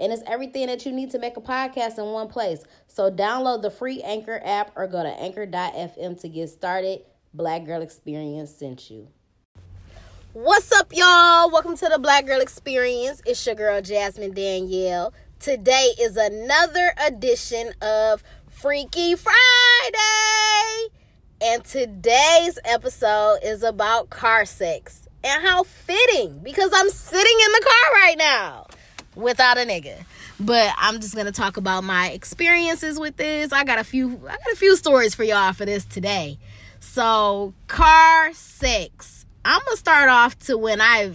And it's everything that you need to make a podcast in one place. So download the free Anchor app or go to anchor.fm to get started. Black Girl Experience sent you. What's up, y'all? Welcome to the Black Girl Experience. It's your girl, Jasmine Danielle. Today is another edition of Freaky Friday. And today's episode is about car sex and how fitting because I'm sitting in the car right now without a nigga. But I'm just gonna talk about my experiences with this. I got a few I got a few stories for y'all for this today. So car sex. I'm gonna start off to when I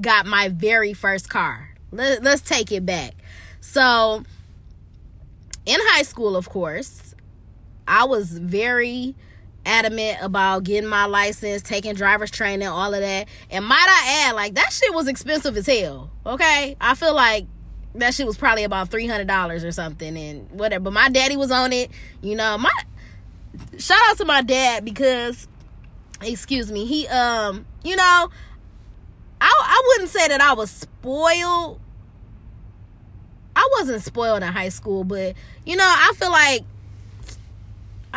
got my very first car. Let, let's take it back. So in high school, of course, I was very adamant about getting my license, taking driver's training, all of that. And might I add, like that shit was expensive as hell. Okay, I feel like that shit was probably about three hundred dollars or something, and whatever. But my daddy was on it. You know, my shout out to my dad because, excuse me, he um, you know, I I wouldn't say that I was spoiled. I wasn't spoiled in high school, but you know, I feel like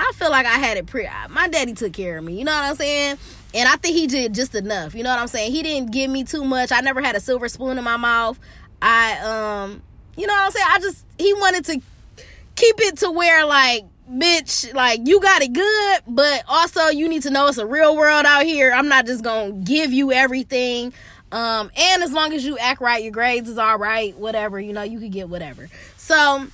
I feel like I had it pretty. My daddy took care of me. You know what I'm saying? And I think he did just enough. You know what I'm saying? He didn't give me too much. I never had a silver spoon in my mouth. I um, you know what I'm saying? I just he wanted to keep it to where like bitch like you got it good but also you need to know it's a real world out here i'm not just gonna give you everything um and as long as you act right your grades is all right whatever you know you could get whatever so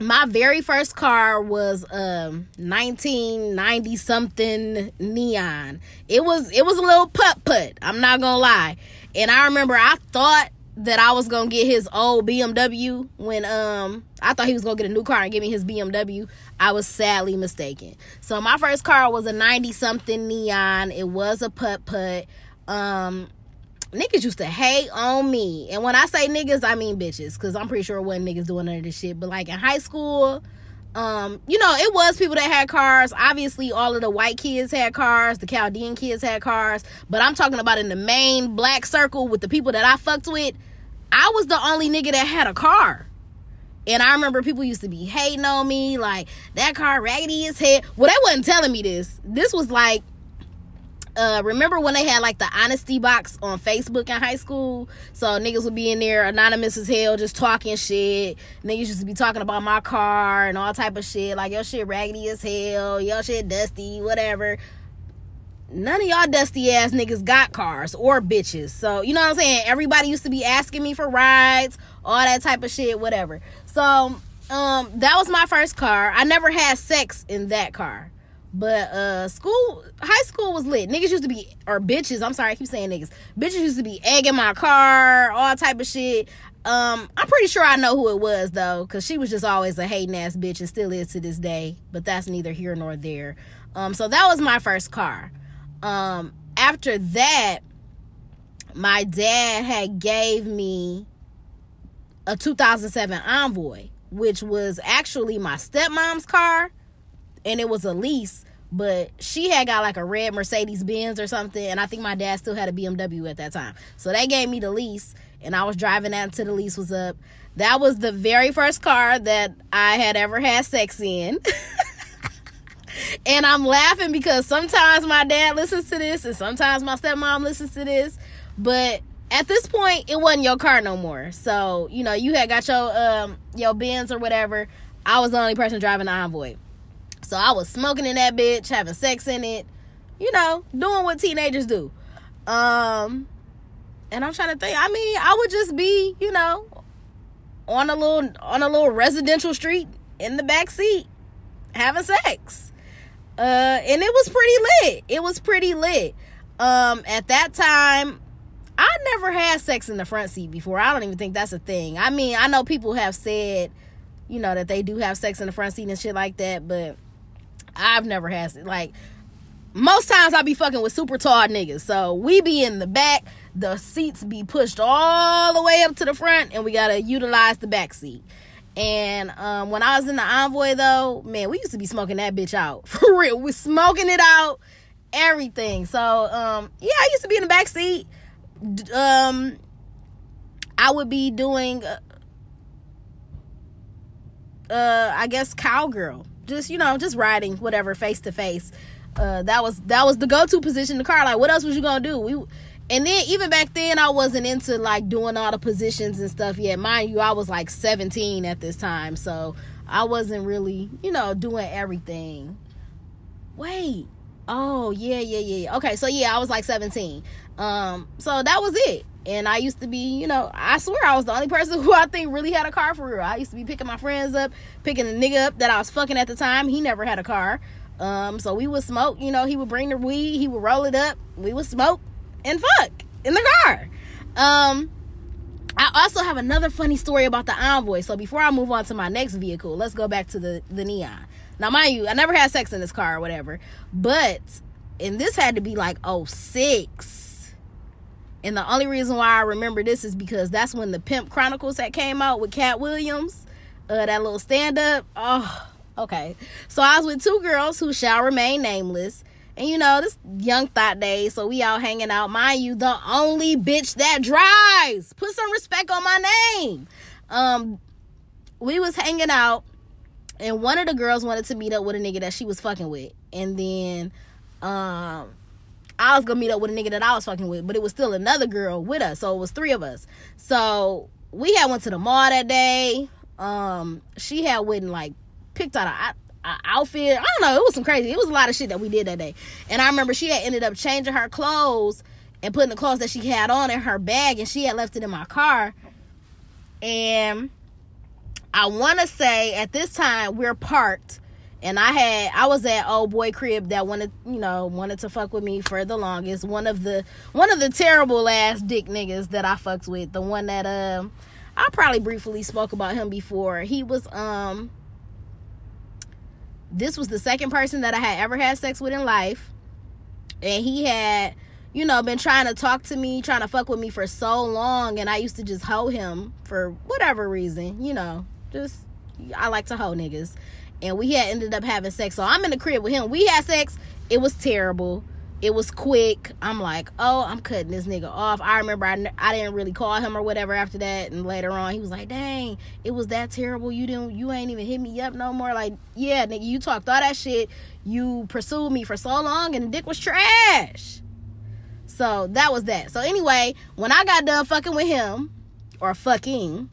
my very first car was um 1990 something neon. It was it was a little putt putt i'm not gonna lie. And i remember i thought that i was gonna get his old bmw when um i thought he was gonna get a new car and give me his bmw i was sadly mistaken. So my first car was a 90 something neon. It was a putt putt. Um niggas used to hate on me. And when I say niggas, I mean bitches. Cause I'm pretty sure it wasn't niggas doing none of this shit. But like in high school, um, you know, it was people that had cars. Obviously, all of the white kids had cars, the Chaldean kids had cars. But I'm talking about in the main black circle with the people that I fucked with, I was the only nigga that had a car. And I remember people used to be hating on me, like, that car raggedy as hell. Well, they wasn't telling me this. This was like uh remember when they had like the honesty box on Facebook in high school? So niggas would be in there anonymous as hell just talking shit. Niggas used to be talking about my car and all type of shit. Like your shit raggedy as hell, your shit dusty, whatever. None of y'all dusty ass niggas got cars or bitches. So, you know what I'm saying? Everybody used to be asking me for rides, all that type of shit, whatever. So, um, that was my first car. I never had sex in that car. But uh school high school was lit. Niggas used to be or bitches, I'm sorry, I keep saying niggas. Bitches used to be egging my car, all type of shit. Um, I'm pretty sure I know who it was though, because she was just always a hating ass bitch and still is to this day. But that's neither here nor there. Um, so that was my first car. Um, after that, my dad had gave me a 2007 Envoy, which was actually my stepmom's car and it was a lease but she had got like a red mercedes benz or something and i think my dad still had a bmw at that time. So they gave me the lease and i was driving that until the lease was up. That was the very first car that i had ever had sex in. And i'm laughing because sometimes my dad listens to this and sometimes my stepmom listens to this but at this point it wasn't your car no more. So you know you had got your um your benz or whatever. I was the only person driving the envoy so I was smoking in that bitch, having sex in it, you know, doing what teenagers do. Um, and I'm trying to think. I mean, I would just be, you know, on a little on a little residential street in the back seat having sex. Uh, and it was pretty lit. It was pretty lit. Um, at that time, I never had sex in the front seat before. I don't even think that's a thing. I mean, I know people have said, you know, that they do have sex in the front seat and shit like that, but I've never had like most times I be fucking with super tall niggas. So we be in the back, the seats be pushed all the way up to the front, and we gotta utilize the back seat. And um, when I was in the envoy though, man, we used to be smoking that bitch out. For real. We smoking it out, everything. So um, yeah, I used to be in the back seat. Um I would be doing uh, uh I guess cowgirl. Just, you know, just riding whatever face to face. Uh that was that was the go-to position in the car. Like what else was you to do? We and then even back then I wasn't into like doing all the positions and stuff yet. Mind you, I was like 17 at this time. So I wasn't really, you know, doing everything. Wait. Oh, yeah, yeah, yeah. Okay, so yeah, I was like 17. Um, so that was it. And I used to be, you know, I swear I was the only person who I think really had a car for real. I used to be picking my friends up, picking the nigga up that I was fucking at the time. He never had a car. Um, so we would smoke, you know, he would bring the weed, he would roll it up, we would smoke and fuck in the car. Um, I also have another funny story about the Envoy. So before I move on to my next vehicle, let's go back to the the Neon. Now, mind you, I never had sex in this car or whatever, but and this had to be like 06. And the only reason why I remember this is because that's when the Pimp Chronicles that came out with Katt Williams, uh, that little stand up. Oh, okay. So I was with two girls who shall remain nameless and you know, this young thought day, so we all hanging out. Mind you, the only bitch that drives. Put some respect on my name. Um, we was hanging out, and one of the girls wanted to meet up with a nigga that she was fucking with. And then um I was gonna meet up with a nigga that I was fucking with, but it was still another girl with us, so it was three of us. So we had went to the mall that day. Um, she had went and like picked out a outfit. I don't know. It was some crazy. It was a lot of shit that we did that day. And I remember she had ended up changing her clothes and putting the clothes that she had on in her bag, and she had left it in my car. And I want to say at this time we're parked, and I had I was at old boy crib that wanted you know wanted to fuck with me for the longest. One of the one of the terrible ass dick niggas that I fucked with. The one that um I probably briefly spoke about him before. He was um this was the second person that I had ever had sex with in life. And he had, you know, been trying to talk to me, trying to fuck with me for so long. And I used to just hoe him for whatever reason, you know, just, I like to hoe niggas. And we had ended up having sex. So I'm in the crib with him. We had sex. It was terrible it was quick. I'm like, oh, I'm cutting this nigga off. I remember I, I didn't really call him or whatever after that. And later on, he was like, dang, it was that terrible. You didn't, you ain't even hit me up no more. Like, yeah, nigga, you talked all that shit. You pursued me for so long, and the dick was trash. So that was that. So anyway, when I got done fucking with him, or fucking,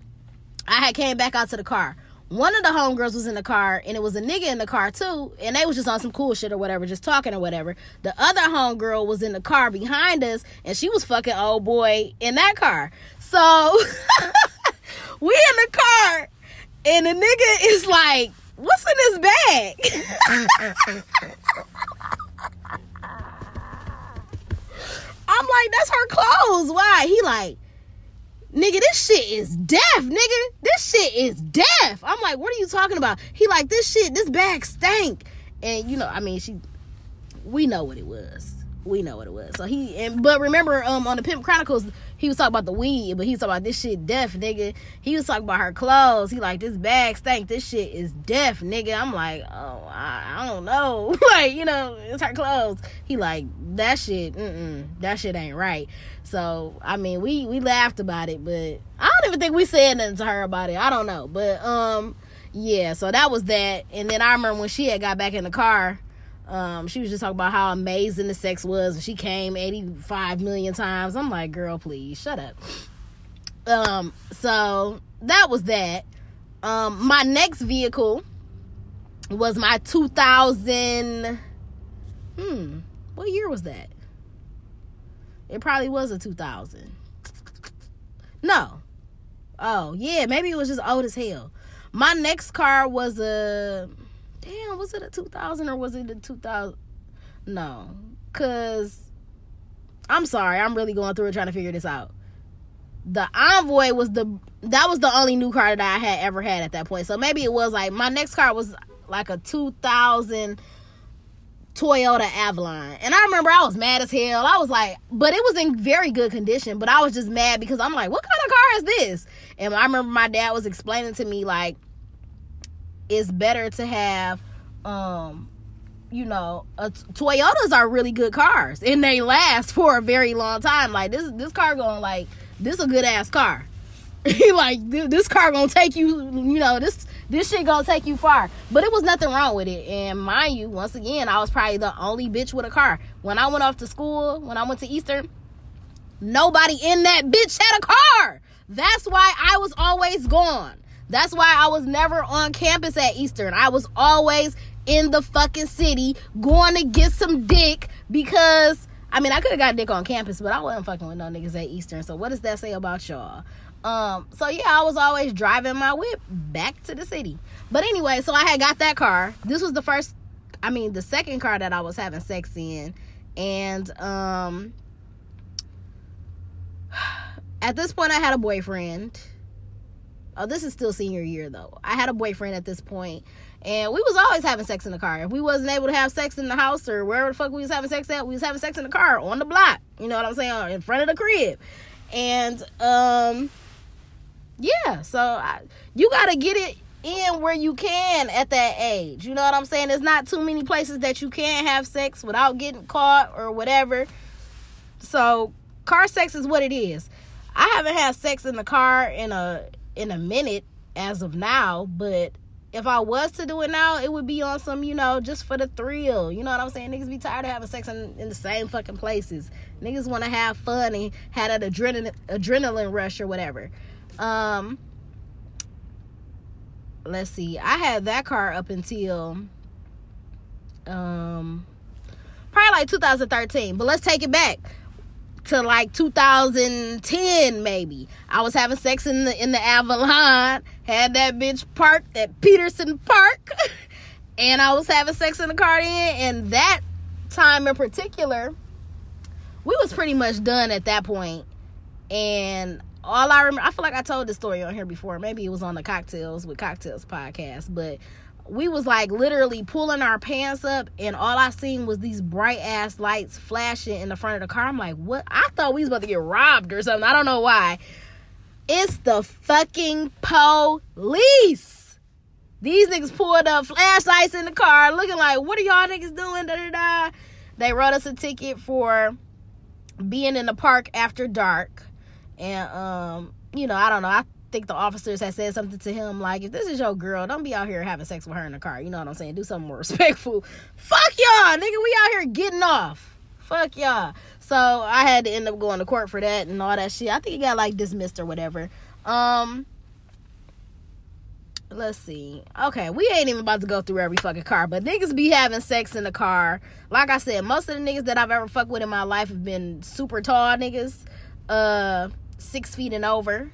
I had came back out to the car one of the homegirls was in the car and it was a nigga in the car too and they was just on some cool shit or whatever just talking or whatever. The other homegirl was in the car behind us and she was fucking old boy in that car. So we in the car and the nigga is like what's in this bag? I'm like that's her clothes. Why? He like nigga, this shit is death, nigga. This shit is death. I'm like, what are you talking about? He like, this shit, this bag stank. And you know, I mean, she, we know what it was. We know what it was. So he, and but remember, um, on the Pimp Chronicles, he was talking about the weed, but he was talking about this shit death, nigga. He was talking about her clothes. He like this bag stank. This shit is death, nigga. I'm like, oh, I, I don't know. like, you know, it's her clothes. He like that shit. Mm-mm, that shit ain't right. So I mean, we we laughed about it, but I don't even think we said nothing to her about it. I don't know, but um, yeah. So that was that. And then I remember when she had got back in the car um, she was just talking about how amazing the sex was. and She came 85 million times. I'm like, girl, please shut up. Um, so that was that. Um, my next vehicle was my 2000. Hmm, what year was that? It probably was a 2000. No. Oh, yeah, maybe it was just old as hell. My next car was a damn, was it a 2000 or was it a 2000? No, cause I'm sorry, I'm really going through it trying to figure this out. The Envoy was the that was the only new car that I had ever had at that point. So maybe it was like my next car was like a 2000 Toyota Avalon. And I remember I was mad as hell. I was like, but it was in very good condition, but I was just mad because I'm like, what kind of car is this? And I remember my dad was explaining to me like it's better to have um you know, Toyotas are really good cars and they last for a very long time. Like this this car going like this a good ass car. like this car gonna take you, you know, this this shit gonna take you far. But it was nothing wrong with it. And mind you, once again, I was probably the only bitch with a car. When I went off to school, when I went to Eastern, nobody in that bitch had a car. That's why I was always gone. That's why I was never on campus at Eastern. I was always in the fucking city going to get some dick because I mean I could have got dick on campus, but I wasn't fucking with no niggas at Eastern. So what does that say about y'all? Um, so yeah, I was always driving my whip back to the city. But anyway, so I had got that car. This was the first I mean the second car that I was having sex in. And um at this point I had a boyfriend. Oh, this is still senior year though. I had a boyfriend at this point, and we was always having sex in the car. If we wasn't able to have sex in the house or wherever the fuck we was having sex at, we was having sex in the car on the block. You know what I'm saying? In front of the crib. And um yeah, so I, you gotta get it in where you can at that age. You know what I'm saying? There's not too many places that you can have sex without getting caught or whatever. So car sex is what it is. I haven't had sex in the car in a in a minute as of now, but if I was to do it now, it would be on some, you know, just for the thrill. You know what I'm saying? Niggas be tired of having sex in, in the same fucking places. Niggas want to have fun and had an adrenaline adrenaline rush or whatever. Um, let's see. I had that car up until um probably like 2013. But let's take it back to like 2010 maybe. I was having sex in the in the Avalon, had that bitch parked at Peterson Park, and I was having sex in the car then. And that time in particular, we was pretty much done at that point, and all I remember, I feel like I told this story on here before. Maybe it was on the Cocktails with Cocktails podcast, but we was like literally pulling our pants up, and all I seen was these bright ass lights flashing in the front of the car. I'm like, what? I thought we was about to get robbed or something. I don't know why. It's the fucking police. These niggas pulled up flashlights in the car, looking like, what are y'all niggas doing? Da, da, da. They wrote us a ticket for being in the park after dark and um, you know, I don't know. I think the officers had said something to him like, if this is your girl, don't be out here having sex with her in the car. You know what I'm saying? Do something more respectful. Fuck y'all, nigga. We out here getting off. Fuck y'all. So I had to end up going to court for that and all that shit. I think he got like dismissed or whatever. Um let's see. Okay, we ain't even about to go through every fucking car, but niggas be having sex in the car. Like I said, most of the niggas that I've ever fucked with in my life have been super tall niggas. Uh six feet and over.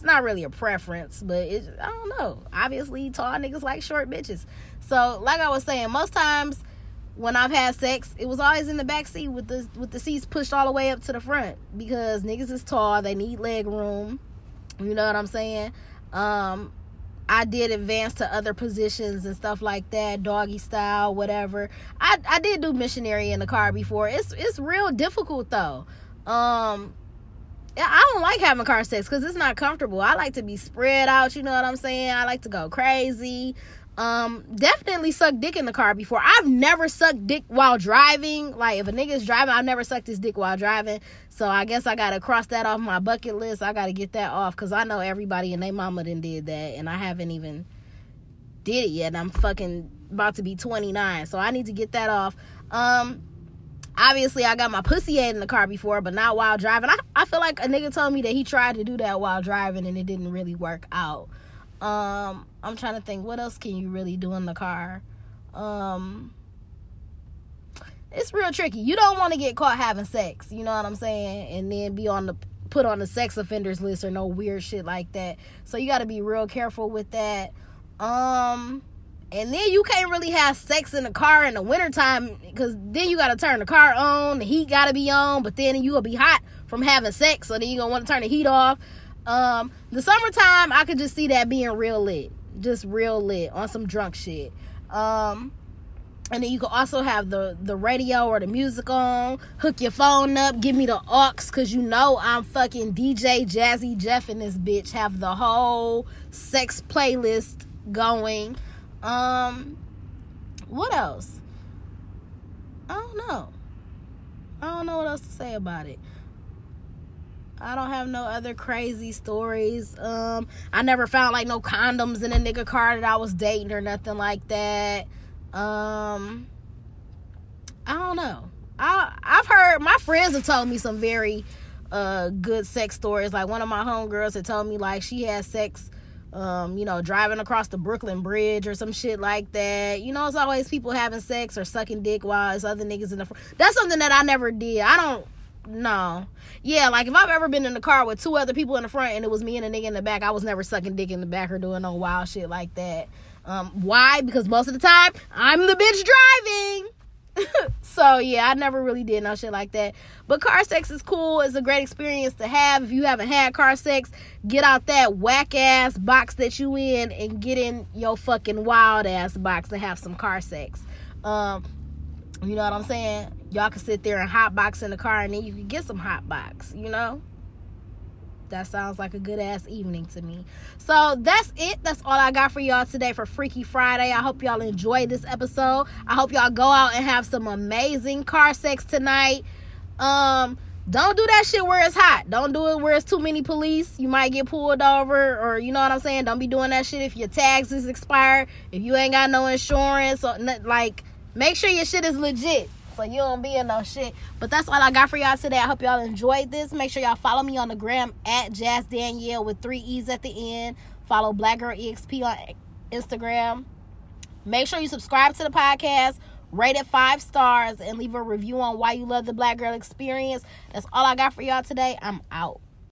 It's not really a preference, but it, I don't know. Obviously, tall niggas like short bitches. So, like I was saying, most times when I've had sex, it was always in the back seat with the with the seats pushed all the way up to the front because niggas is tall, they need leg room. You know what I'm saying? Um, I did advance to other positions and stuff like that, doggy style, whatever. I I did do missionary in the car before. It's it's real difficult though. Um, I don't like having car sex because it's not comfortable. I like to be spread out. You know what I'm saying? I like to go crazy. Um, definitely suck dick in the car before. I've never sucked dick while driving. Like if a nigga's driving, I've never sucked his dick while driving. So I guess I gotta cross that off my bucket list. I gotta get that off because I know everybody and their mama done did that, and I haven't even did it yet. I'm fucking about to be 29, so I need to get that off. Um, obviously I got my pussy head in the car before, but not while driving. I, I feel like a nigga told me that he tried to do that while driving and it didn't really work out. Um, I'm trying to think what else can you really do in the car? Um, it's real tricky. You don't want to get caught having sex, you know what I'm saying? And then be on the put on the sex offenders list or no weird shit like that. So you got to be real careful with that. Um, and then you can't really have sex in the car in the wintertime because then you got to turn the car on. The heat got to be on, but then you'll be hot from having sex. So then you're want to turn the heat off. Um, the summertime, I could just see that being real lit. Just real lit on some drunk shit. Um, and then you can also have the the radio or the music on hook your phone up give me the aux because you know i'm fucking dj jazzy jeff and this bitch have the whole sex playlist going um what else i don't know i don't know what else to say about it I don't have no other crazy stories. Um, I never found like no condoms in a nigga car that I was dating or nothing like that. Um, I don't know. I I've heard my friends have told me some very uh good sex stories. Like one of my homegirls had told me like she had sex um, you know, driving across the Brooklyn Bridge or some shit like that. You know, it's always people having sex or sucking dick while it's other niggas in the front. That's something that I never did. I don't no. Yeah, like if I've ever been in the car with two other people in the front and it was me and a nigga in the back, I was never sucking dick in the back or doing no wild shit like that. Um, why? Because most of the time I'm the bitch driving. so yeah, I never really did no shit like that. But car sex is cool. It's a great experience to have. If you haven't had car sex, get out that whack ass box that you in and get in your fucking wild ass box and have some car sex. Um, you know what I'm saying? Y'all can sit there and hot box in the car and then you can get some hot box, you know? That sounds like a good ass evening to me. So that's it. That's all I got for y'all today for Freaky Friday. I hope y'all enjoyed this episode. I hope y'all go out and have some amazing car sex tonight. Um, don't do that shit where it's hot. Don't do it where it's too many police. You might get pulled over, or you know what I'm saying. Don't be doing that shit if your tags is expired. If you ain't got no insurance, or like, make sure your shit is legit so you don't be in no shit. But that's all I got for y'all today. I hope y'all enjoyed this. Make sure y'all follow me on the gram at Jazz Danielle with three E's at the end. Follow Black Girl EXP on Instagram. Make sure you subscribe to the podcast, rate it five stars, and leave a review on why you love the Black Girl Experience. That's all I got for y'all today. I'm out.